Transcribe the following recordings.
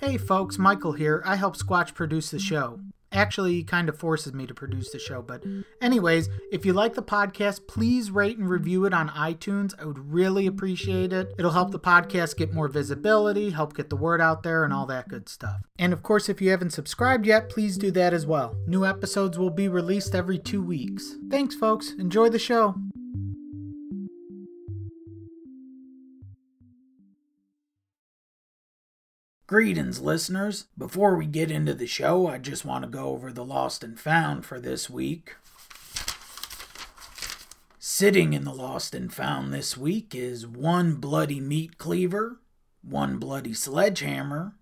Hey folks, Michael here. I help Squatch produce the show. Actually, he kind of forces me to produce the show, but anyways, if you like the podcast, please rate and review it on iTunes. I would really appreciate it. It'll help the podcast get more visibility, help get the word out there, and all that good stuff. And of course, if you haven't subscribed yet, please do that as well. New episodes will be released every two weeks. Thanks, folks. Enjoy the show. Greetings, listeners. Before we get into the show, I just want to go over the lost and found for this week. Sitting in the lost and found this week is one bloody meat cleaver, one bloody sledgehammer,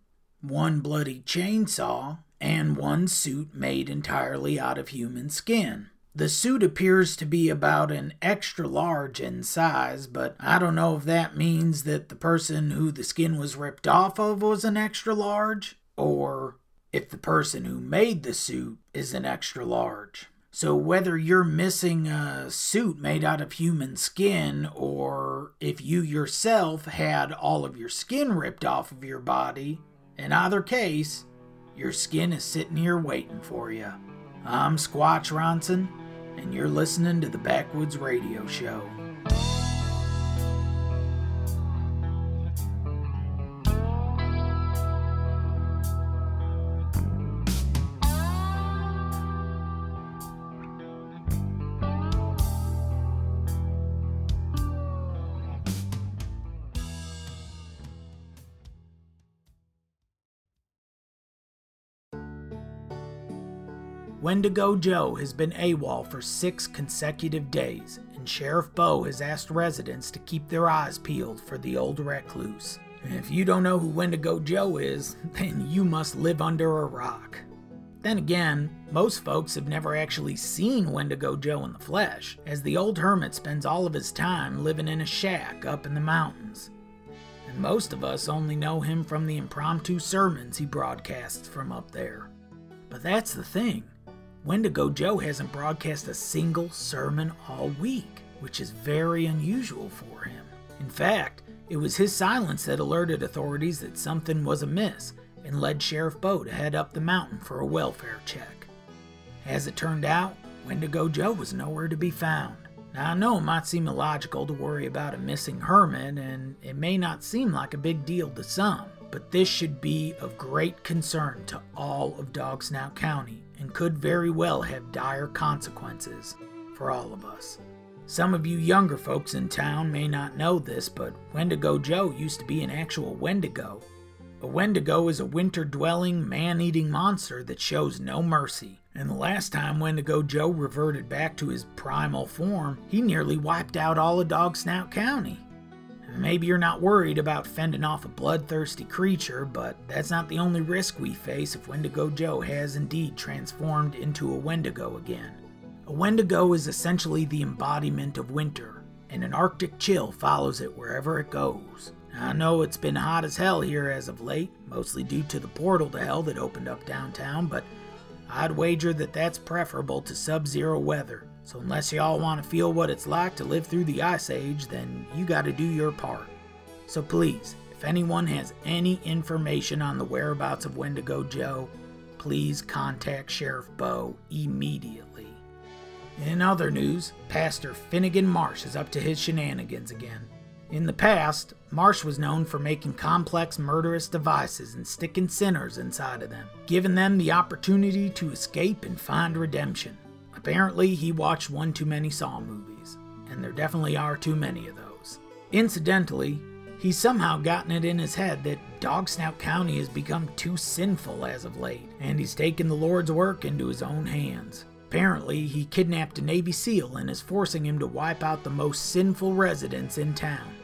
one bloody chainsaw, and one suit made entirely out of human skin. The suit appears to be about an extra large in size, but I don't know if that means that the person who the skin was ripped off of was an extra large, or if the person who made the suit is an extra large. So, whether you're missing a suit made out of human skin, or if you yourself had all of your skin ripped off of your body, in either case, your skin is sitting here waiting for you. I'm Squatch Ronson and you're listening to the Backwoods Radio Show. Wendigo Joe has been AWOL for six consecutive days, and Sheriff Bo has asked residents to keep their eyes peeled for the old recluse. If you don't know who Wendigo Joe is, then you must live under a rock. Then again, most folks have never actually seen Wendigo Joe in the flesh, as the old hermit spends all of his time living in a shack up in the mountains. And most of us only know him from the impromptu sermons he broadcasts from up there. But that's the thing. Wendigo Joe hasn't broadcast a single sermon all week, which is very unusual for him. In fact, it was his silence that alerted authorities that something was amiss and led Sheriff Bo to head up the mountain for a welfare check. As it turned out, Wendigo Joe was nowhere to be found. Now, I know it might seem illogical to worry about a missing hermit, and it may not seem like a big deal to some, but this should be of great concern to all of Dog Snout County and could very well have dire consequences for all of us. Some of you younger folks in town may not know this, but Wendigo Joe used to be an actual Wendigo. A Wendigo is a winter dwelling, man eating monster that shows no mercy. And the last time Wendigo Joe reverted back to his primal form, he nearly wiped out all of Dog Snout County. Maybe you're not worried about fending off a bloodthirsty creature, but that's not the only risk we face if Wendigo Joe has indeed transformed into a Wendigo again. A Wendigo is essentially the embodiment of winter, and an Arctic chill follows it wherever it goes. I know it's been hot as hell here as of late, mostly due to the portal to hell that opened up downtown, but I'd wager that that's preferable to sub zero weather. So, unless y'all want to feel what it's like to live through the Ice Age, then you gotta do your part. So, please, if anyone has any information on the whereabouts of Wendigo Joe, please contact Sheriff Bo immediately. In other news, Pastor Finnegan Marsh is up to his shenanigans again. In the past, Marsh was known for making complex murderous devices and sticking sinners inside of them, giving them the opportunity to escape and find redemption. Apparently, he watched one too many Saw movies, and there definitely are too many of those. Incidentally, he's somehow gotten it in his head that Dog Snout County has become too sinful as of late, and he's taken the Lord's work into his own hands. Apparently, he kidnapped a Navy SEAL and is forcing him to wipe out the most sinful residents in town.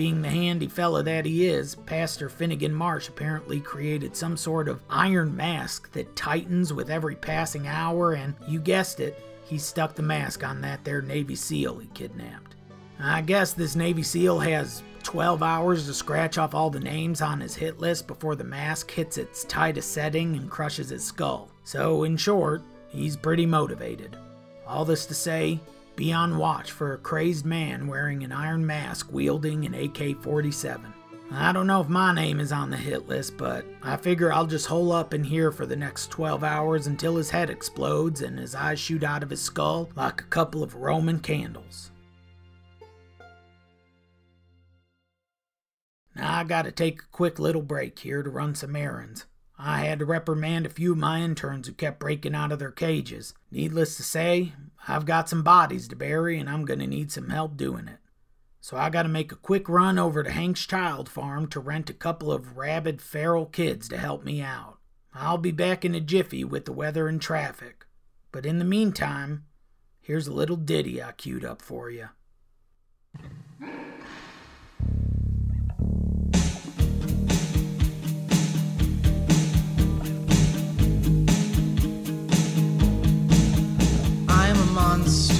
Being the handy fella that he is, Pastor Finnegan Marsh apparently created some sort of iron mask that tightens with every passing hour, and you guessed it, he stuck the mask on that there Navy SEAL he kidnapped. I guess this Navy SEAL has 12 hours to scratch off all the names on his hit list before the mask hits its tightest setting and crushes his skull. So, in short, he's pretty motivated. All this to say, be on watch for a crazed man wearing an iron mask wielding an AK 47. I don't know if my name is on the hit list, but I figure I'll just hole up in here for the next 12 hours until his head explodes and his eyes shoot out of his skull like a couple of Roman candles. Now I gotta take a quick little break here to run some errands. I had to reprimand a few of my interns who kept breaking out of their cages. Needless to say, I've got some bodies to bury and I'm gonna need some help doing it. So I got to make a quick run over to Hank's Child Farm to rent a couple of rabid feral kids to help me out. I'll be back in a jiffy with the weather and traffic. But in the meantime, here's a little ditty I queued up for you. I'm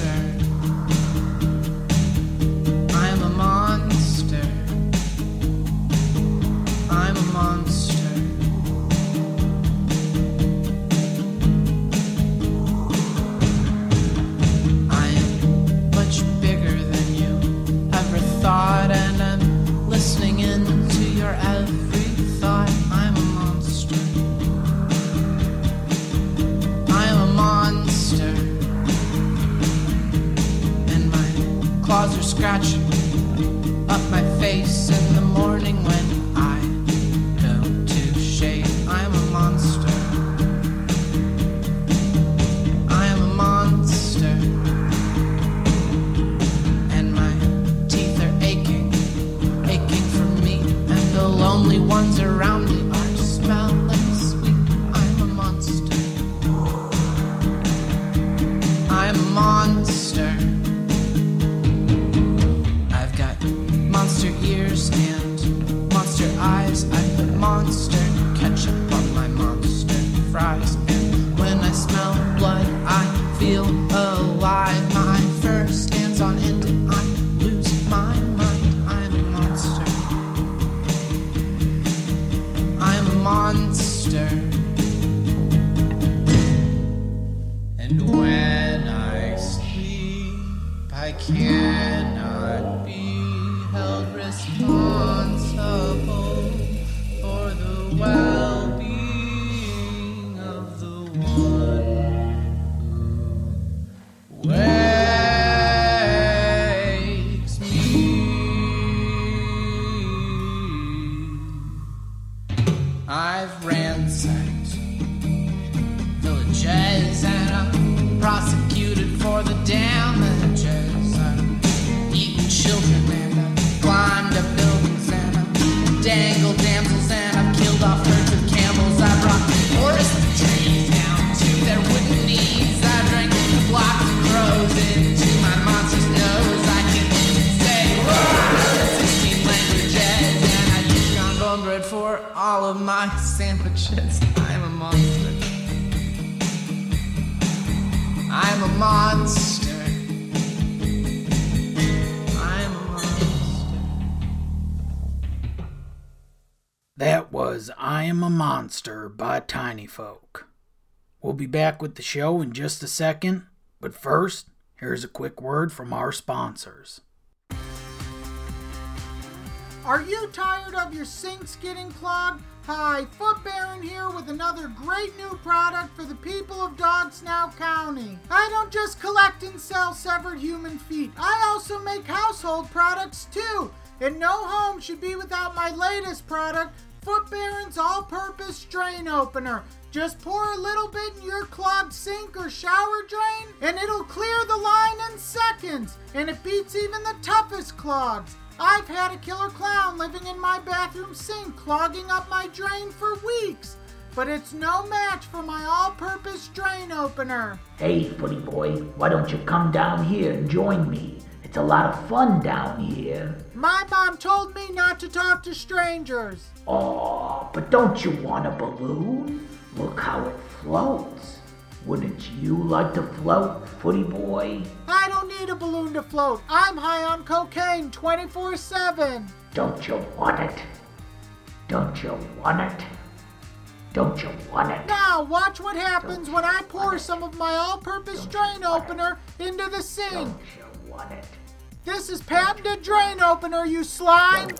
And when I sleep, I cannot sandwiches. I'm a monster. I'm a monster. I'm a monster. That was I Am a Monster by Tiny Folk. We'll be back with the show in just a second, but first, here's a quick word from our sponsors. Are you tired of your sinks getting clogged? Hi, Foot Baron here with another great new product for the people of Dog Snout County. I don't just collect and sell severed human feet, I also make household products too. And no home should be without my latest product, Foot Baron's all purpose drain opener. Just pour a little bit in your clogged sink or shower drain, and it'll clear the line in seconds. And it beats even the toughest clogs. I've had a killer clown living in my bathroom sink, clogging up my drain for weeks. But it's no match for my all purpose drain opener. Hey, footy boy, why don't you come down here and join me? It's a lot of fun down here. My mom told me not to talk to strangers. Oh, but don't you want a balloon? Look how it floats. Wouldn't you like to float, footy boy? I need a balloon to float. I'm high on cocaine 24 7. Don't you want it? Don't you want it? Don't you want it? Now, watch what happens when I pour some of my all purpose drain opener it. into the sink. Don't you want it? This is patented drain opener, you slime. You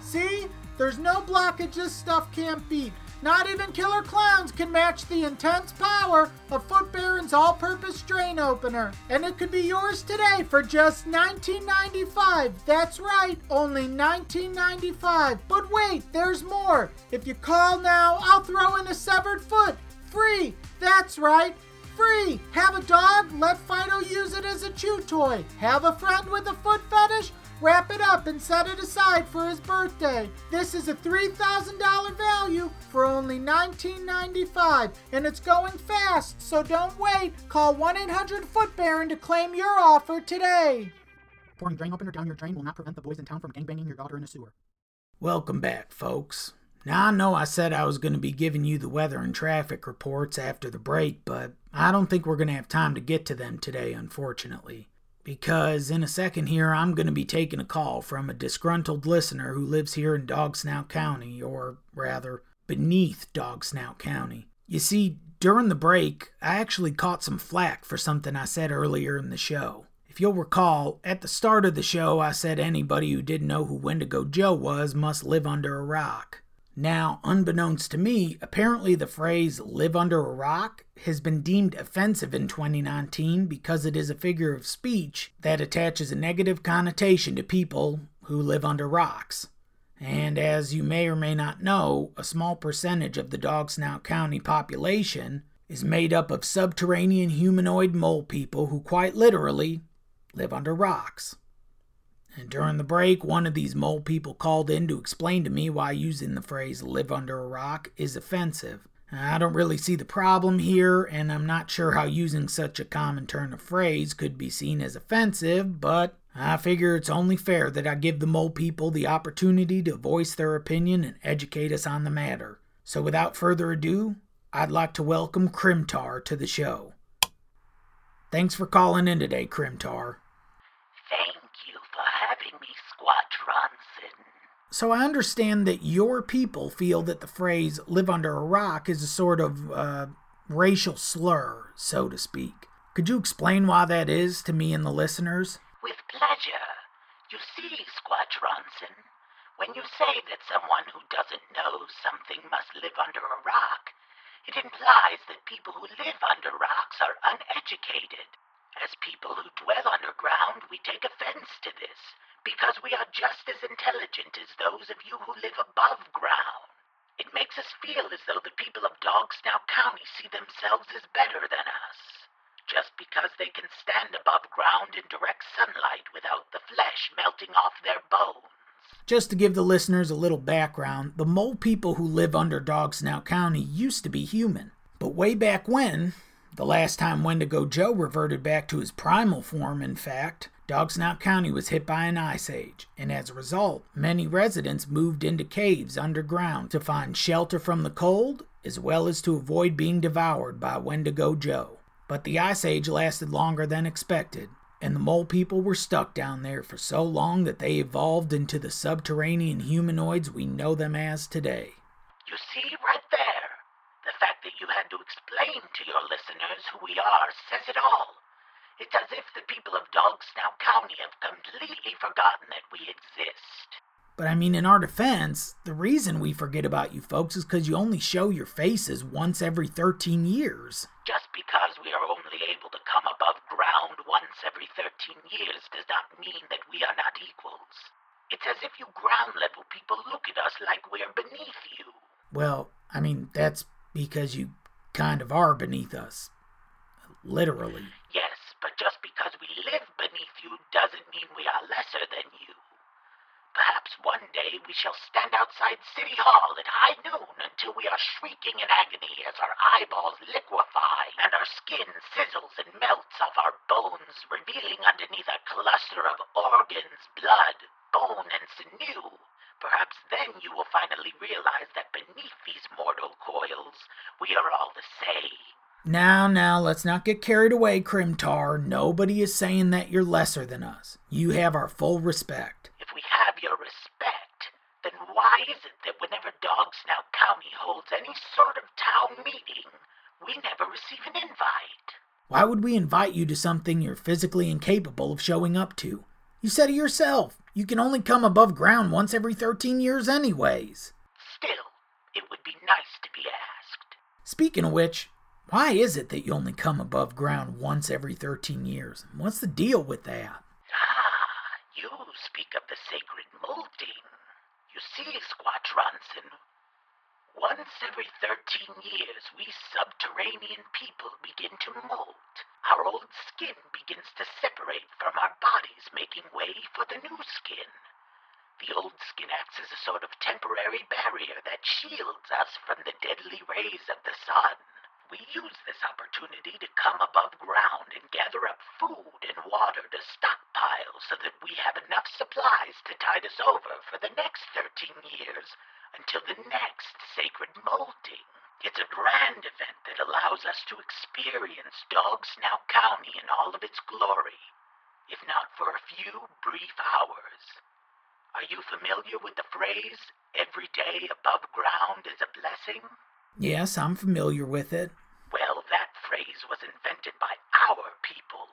See? There's no blockage this stuff can't beat. Not even killer clowns can match the intense power of Foot Baron's all-purpose drain opener. And it could be yours today for just $19.95. That's right, only $19.95. But wait, there's more. If you call now, I'll throw in a severed foot. Free. That's right. Free! Have a dog? Let Fido use it as a chew toy. Have a friend with a foot fetish? Wrap it up and set it aside for his birthday. This is a $3,000 value for only $19.95 and it's going fast, so don't wait. Call 1 800 Foot Baron to claim your offer today. Pouring drain opener down your drain will not prevent the boys in town from gangbanging your daughter in a sewer. Welcome back, folks. Now, I know I said I was going to be giving you the weather and traffic reports after the break, but I don't think we're going to have time to get to them today, unfortunately. Because in a second here, I'm going to be taking a call from a disgruntled listener who lives here in Dog Snout County, or rather, beneath Dog Snout County. You see, during the break, I actually caught some flack for something I said earlier in the show. If you'll recall, at the start of the show, I said anybody who didn't know who Wendigo Joe was must live under a rock. Now, unbeknownst to me, apparently the phrase live under a rock has been deemed offensive in 2019 because it is a figure of speech that attaches a negative connotation to people who live under rocks. And as you may or may not know, a small percentage of the Dog Snout County population is made up of subterranean humanoid mole people who quite literally live under rocks. And during the break, one of these mole people called in to explain to me why using the phrase live under a rock is offensive. I don't really see the problem here, and I'm not sure how using such a common turn of phrase could be seen as offensive, but I figure it's only fair that I give the mole people the opportunity to voice their opinion and educate us on the matter. So without further ado, I'd like to welcome Crimtar to the show. Thanks for calling in today, Crimtar. Thank you for having me, Squatch Ronson. So I understand that your people feel that the phrase live under a rock is a sort of uh, racial slur, so to speak. Could you explain why that is to me and the listeners? With pleasure. You see, Squatch Ronson, when you say that someone who doesn't know something must live under a rock, it implies that people who live under rocks are uneducated. As people who dwell underground, we take offense to this because we are just as intelligent as those of you who live above ground. It makes us feel as though the people of Dog Snout County see themselves as better than us, just because they can stand above ground in direct sunlight without the flesh melting off their bones. Just to give the listeners a little background, the mole people who live under Dog Snout County used to be human. But way back when, the last time Wendigo Joe reverted back to his primal form, in fact, Dog Snout County was hit by an ice age, and as a result, many residents moved into caves underground to find shelter from the cold as well as to avoid being devoured by Wendigo Joe. But the ice age lasted longer than expected, and the mole people were stuck down there for so long that they evolved into the subterranean humanoids we know them as today. You see, right there, the fact that you had to explain to your listeners who we are says it all. It's as if the people of Dog Snout County have completely forgotten that we exist. But I mean, in our defense, the reason we forget about you folks is because you only show your faces once every 13 years. Just because we are only able to come above ground once every 13 years does not mean that we are not equals. It's as if you ground level people look at us like we're beneath you. Well, I mean, that's because you kind of are beneath us. Literally. Yes, but just because we live beneath you doesn't mean we are lesser than you. Perhaps one day we shall stand outside City Hall at high noon until we are shrieking in agony as our eyeballs liquefy and our skin sizzles and melts off our bones, revealing underneath a cluster of organs, blood, bone, and sinew. Perhaps then you will finally realize that beneath these mortal coils, we are all the same. Now, now, let's not get carried away, Crimtar. Nobody is saying that you're lesser than us. You have our full respect. If we have your respect, then why is it that whenever Dog Snout County holds any sort of town meeting, we never receive an invite? Why would we invite you to something you're physically incapable of showing up to? You said it yourself. You can only come above ground once every 13 years, anyways. Still, it would be nice to be asked. Speaking of which, why is it that you only come above ground once every 13 years? What's the deal with that? Ah, you speak of the sacred molting. You see, Squatch Ronson, once every 13 years, we subterranean people begin to molt. Our old skin begins to separate from our bodies, making way for the new skin. The old skin acts as a sort of temporary barrier that shields us from the deadly rays of the sun. We use this opportunity to come above ground and gather up food and water to stockpile so that we have enough supplies to tide us over for the next 13 years until the next sacred molting. It's a grand event that allows us to experience Dog Snout County in all of its glory, if not for a few brief hours. Are you familiar with the phrase, every day above ground is a blessing? Yes, I'm familiar with it. Well, that phrase was invented by our people.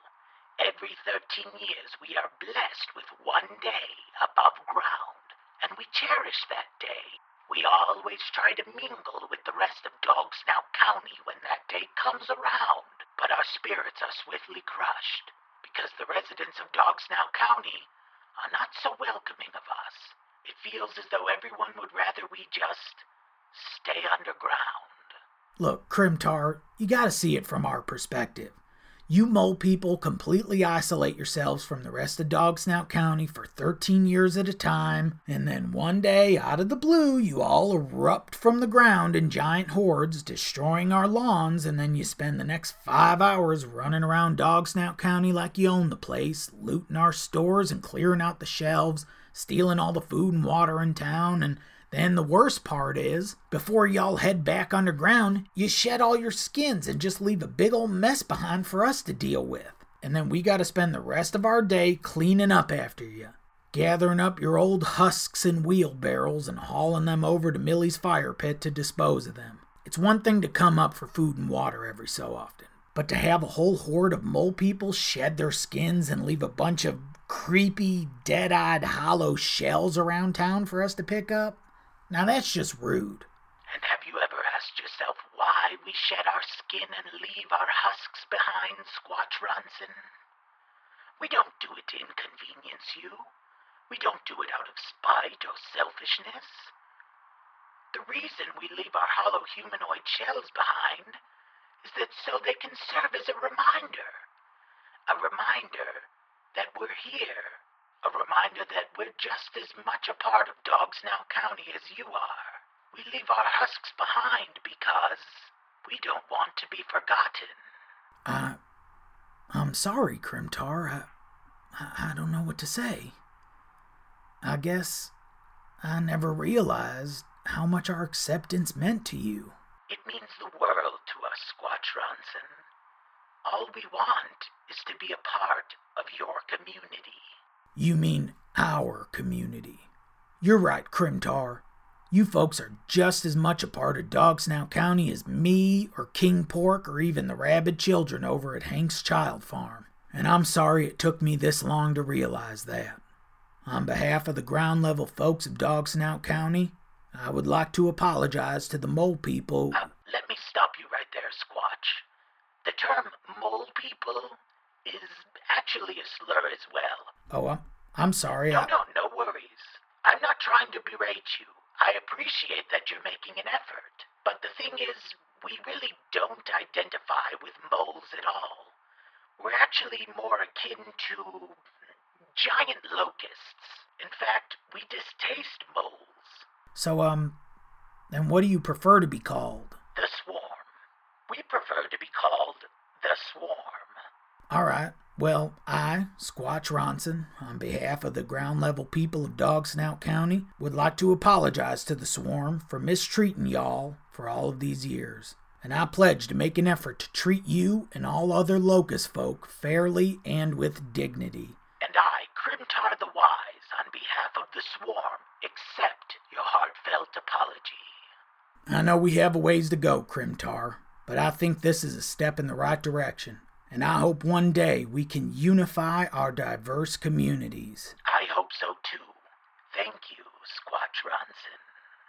Every 13 years we are blessed with one day above ground, and we cherish that day. We always try to mingle with the rest of Dog Snout County when that day comes around, but our spirits are swiftly crushed because the residents of Dog Snout County are not so welcoming of us. It feels as though everyone would rather we just stay underground. Look, Crimtar, you gotta see it from our perspective. You mole people completely isolate yourselves from the rest of Dog Snout County for 13 years at a time, and then one day, out of the blue, you all erupt from the ground in giant hordes, destroying our lawns, and then you spend the next five hours running around Dog Snout County like you own the place, looting our stores and clearing out the shelves, stealing all the food and water in town, and then the worst part is, before y'all head back underground, you shed all your skins and just leave a big old mess behind for us to deal with. And then we gotta spend the rest of our day cleaning up after you. Gathering up your old husks and wheelbarrows and hauling them over to Millie's fire pit to dispose of them. It's one thing to come up for food and water every so often, but to have a whole horde of mole people shed their skins and leave a bunch of creepy, dead eyed, hollow shells around town for us to pick up? Now that's just rude. And have you ever asked yourself why we shed our skin and leave our husks behind, Squatch Ronson? We don't do it to inconvenience you. We don't do it out of spite or selfishness. The reason we leave our hollow humanoid shells behind is that so they can serve as a reminder. A reminder that we're here a reminder that we're just as much a part of Dog Snout County as you are. We leave our husks behind because we don't want to be forgotten. I, I'm sorry, Crimtar. I, I, I don't know what to say. I guess I never realized how much our acceptance meant to you. It means the world to us, Squatch Ronson. All we want is to be a part of your community. You mean our community. You're right, Crimtar. You folks are just as much a part of Dog Snout County as me or King Pork or even the rabid children over at Hank's Child Farm. And I'm sorry it took me this long to realize that. On behalf of the ground level folks of Dog Snout County, I would like to apologize to the mole people. Uh, let me stop you right there, Squatch. The term mole people is actually a slur as well. Oh, I'm, I'm sorry. No, I, no, no worries. I'm not trying to berate you. I appreciate that you're making an effort. But the thing is, we really don't identify with moles at all. We're actually more akin to giant locusts. In fact, we distaste moles. so, um, then what do you prefer to be called? The swarm. We prefer to be called the swarm. All right. Well, I, Squatch Ronson, on behalf of the ground level people of Dog Snout County, would like to apologize to the swarm for mistreating y'all for all of these years. And I pledge to make an effort to treat you and all other locust folk fairly and with dignity. And I, Crimtar the Wise, on behalf of the swarm, accept your heartfelt apology. I know we have a ways to go, Crimtar, but I think this is a step in the right direction. And I hope one day we can unify our diverse communities. I hope so too. Thank you, Squatch Ronson.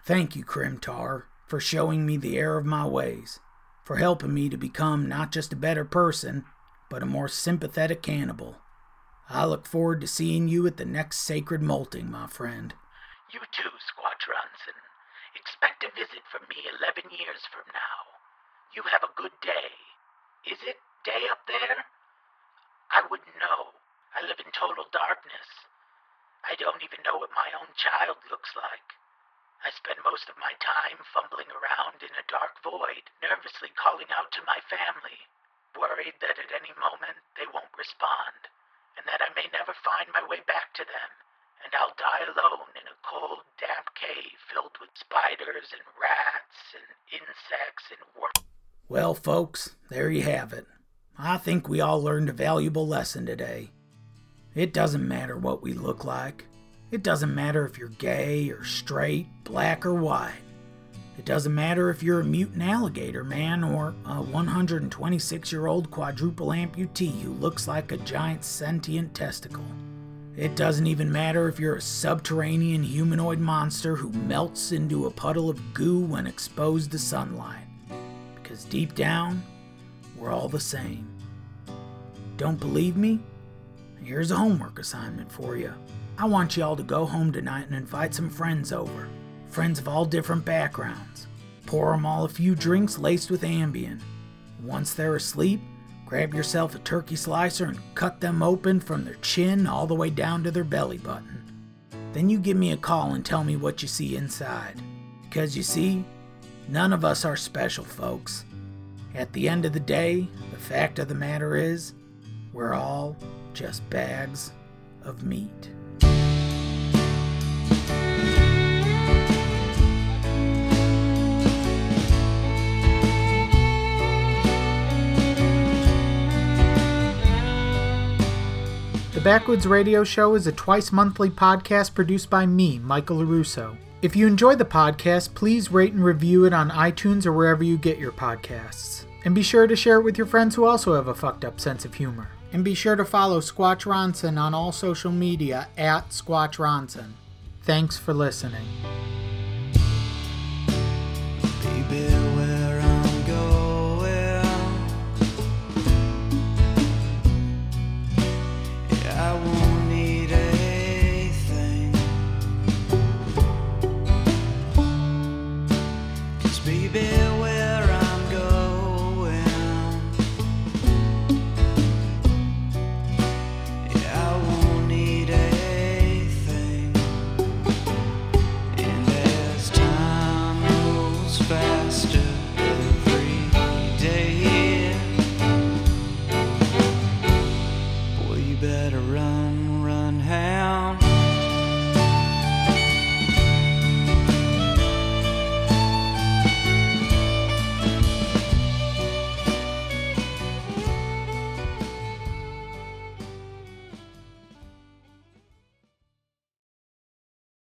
Thank you, Crimtar, for showing me the error of my ways, for helping me to become not just a better person, but a more sympathetic cannibal. I look forward to seeing you at the next sacred molting, my friend. You too, Squatch Ronson. Expect a visit from me 11 years from now. You have a good day. Is it day up there? I wouldn't know. I live in total darkness. I don't even know what my own child looks like. I spend most of my time fumbling around in a dark void, nervously calling out to my family, worried that at any moment they won't respond, and that I may never find my way back to them, and I'll die alone in a cold, damp cave filled with spiders and rats and insects and worms. Well, folks, there you have it. I think we all learned a valuable lesson today. It doesn't matter what we look like. It doesn't matter if you're gay or straight, black or white. It doesn't matter if you're a mutant alligator man or a 126 year old quadruple amputee who looks like a giant sentient testicle. It doesn't even matter if you're a subterranean humanoid monster who melts into a puddle of goo when exposed to sunlight. Because deep down, we're all the same. Don't believe me? Here's a homework assignment for you. I want y'all to go home tonight and invite some friends over. Friends of all different backgrounds. Pour 'em all a few drinks laced with Ambien. Once they're asleep, grab yourself a turkey slicer and cut them open from their chin all the way down to their belly button. Then you give me a call and tell me what you see inside. Because you see, none of us are special, folks. At the end of the day, the fact of the matter is, we're all just bags of meat. The Backwoods Radio Show is a twice monthly podcast produced by me, Michael LaRusso. If you enjoy the podcast, please rate and review it on iTunes or wherever you get your podcasts. And be sure to share it with your friends who also have a fucked up sense of humor. And be sure to follow Squatch Ronson on all social media at Squatch Ronson. Thanks for listening. Baby,